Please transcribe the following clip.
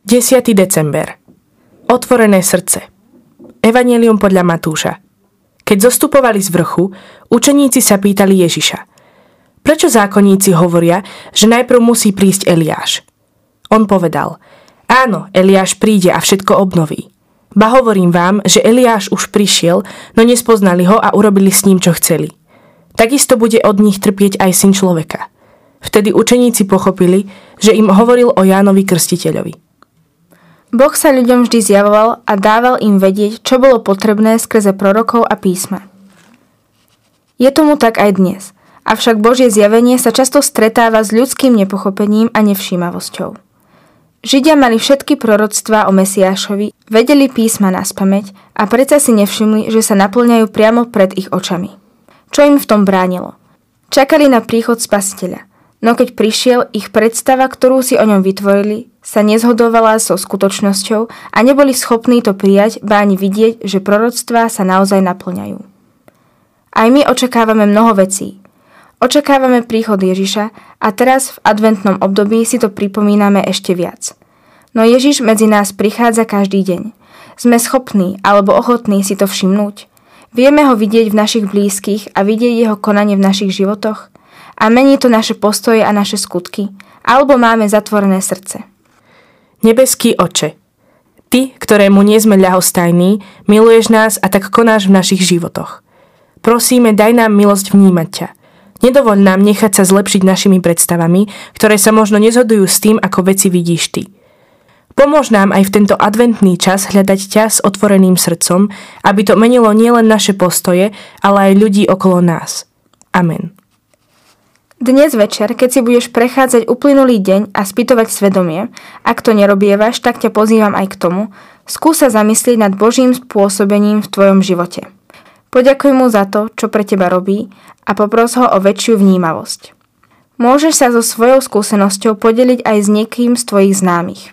10. december. Otvorené srdce. Evangelium podľa Matúša. Keď zostupovali z vrchu, učeníci sa pýtali Ježiša. Prečo zákonníci hovoria, že najprv musí prísť Eliáš? On povedal, áno, Eliáš príde a všetko obnoví. Ba hovorím vám, že Eliáš už prišiel, no nespoznali ho a urobili s ním, čo chceli. Takisto bude od nich trpieť aj syn človeka. Vtedy učeníci pochopili, že im hovoril o Jánovi Krstiteľovi. Boh sa ľuďom vždy zjavoval a dával im vedieť, čo bolo potrebné skrze prorokov a písma. Je tomu tak aj dnes, avšak Božie zjavenie sa často stretáva s ľudským nepochopením a nevšímavosťou. Židia mali všetky proroctvá o Mesiášovi, vedeli písma na spameť a predsa si nevšimli, že sa naplňajú priamo pred ich očami. Čo im v tom bránilo? Čakali na príchod spasiteľa. No keď prišiel, ich predstava, ktorú si o ňom vytvorili, sa nezhodovala so skutočnosťou a neboli schopní to prijať, ba ani vidieť, že proroctvá sa naozaj naplňajú. Aj my očakávame mnoho vecí. Očakávame príchod Ježiša a teraz v adventnom období si to pripomíname ešte viac. No Ježiš medzi nás prichádza každý deň. Sme schopní alebo ochotní si to všimnúť. Vieme ho vidieť v našich blízkych a vidieť jeho konanie v našich životoch – a mení to naše postoje a naše skutky, alebo máme zatvorené srdce. Nebeský oče, Ty, ktorému nie sme ľahostajní, miluješ nás a tak konáš v našich životoch. Prosíme, daj nám milosť vnímať ťa. Nedovoľ nám nechať sa zlepšiť našimi predstavami, ktoré sa možno nezhodujú s tým, ako veci vidíš ty. Pomôž nám aj v tento adventný čas hľadať ťa s otvoreným srdcom, aby to menilo nielen naše postoje, ale aj ľudí okolo nás. Amen. Dnes večer, keď si budeš prechádzať uplynulý deň a spýtovať svedomie, ak to nerobievaš, tak ťa pozývam aj k tomu, skús sa zamyslieť nad Božím spôsobením v tvojom živote. Poďakuj mu za to, čo pre teba robí a popros ho o väčšiu vnímavosť. Môžeš sa so svojou skúsenosťou podeliť aj s niekým z tvojich známych.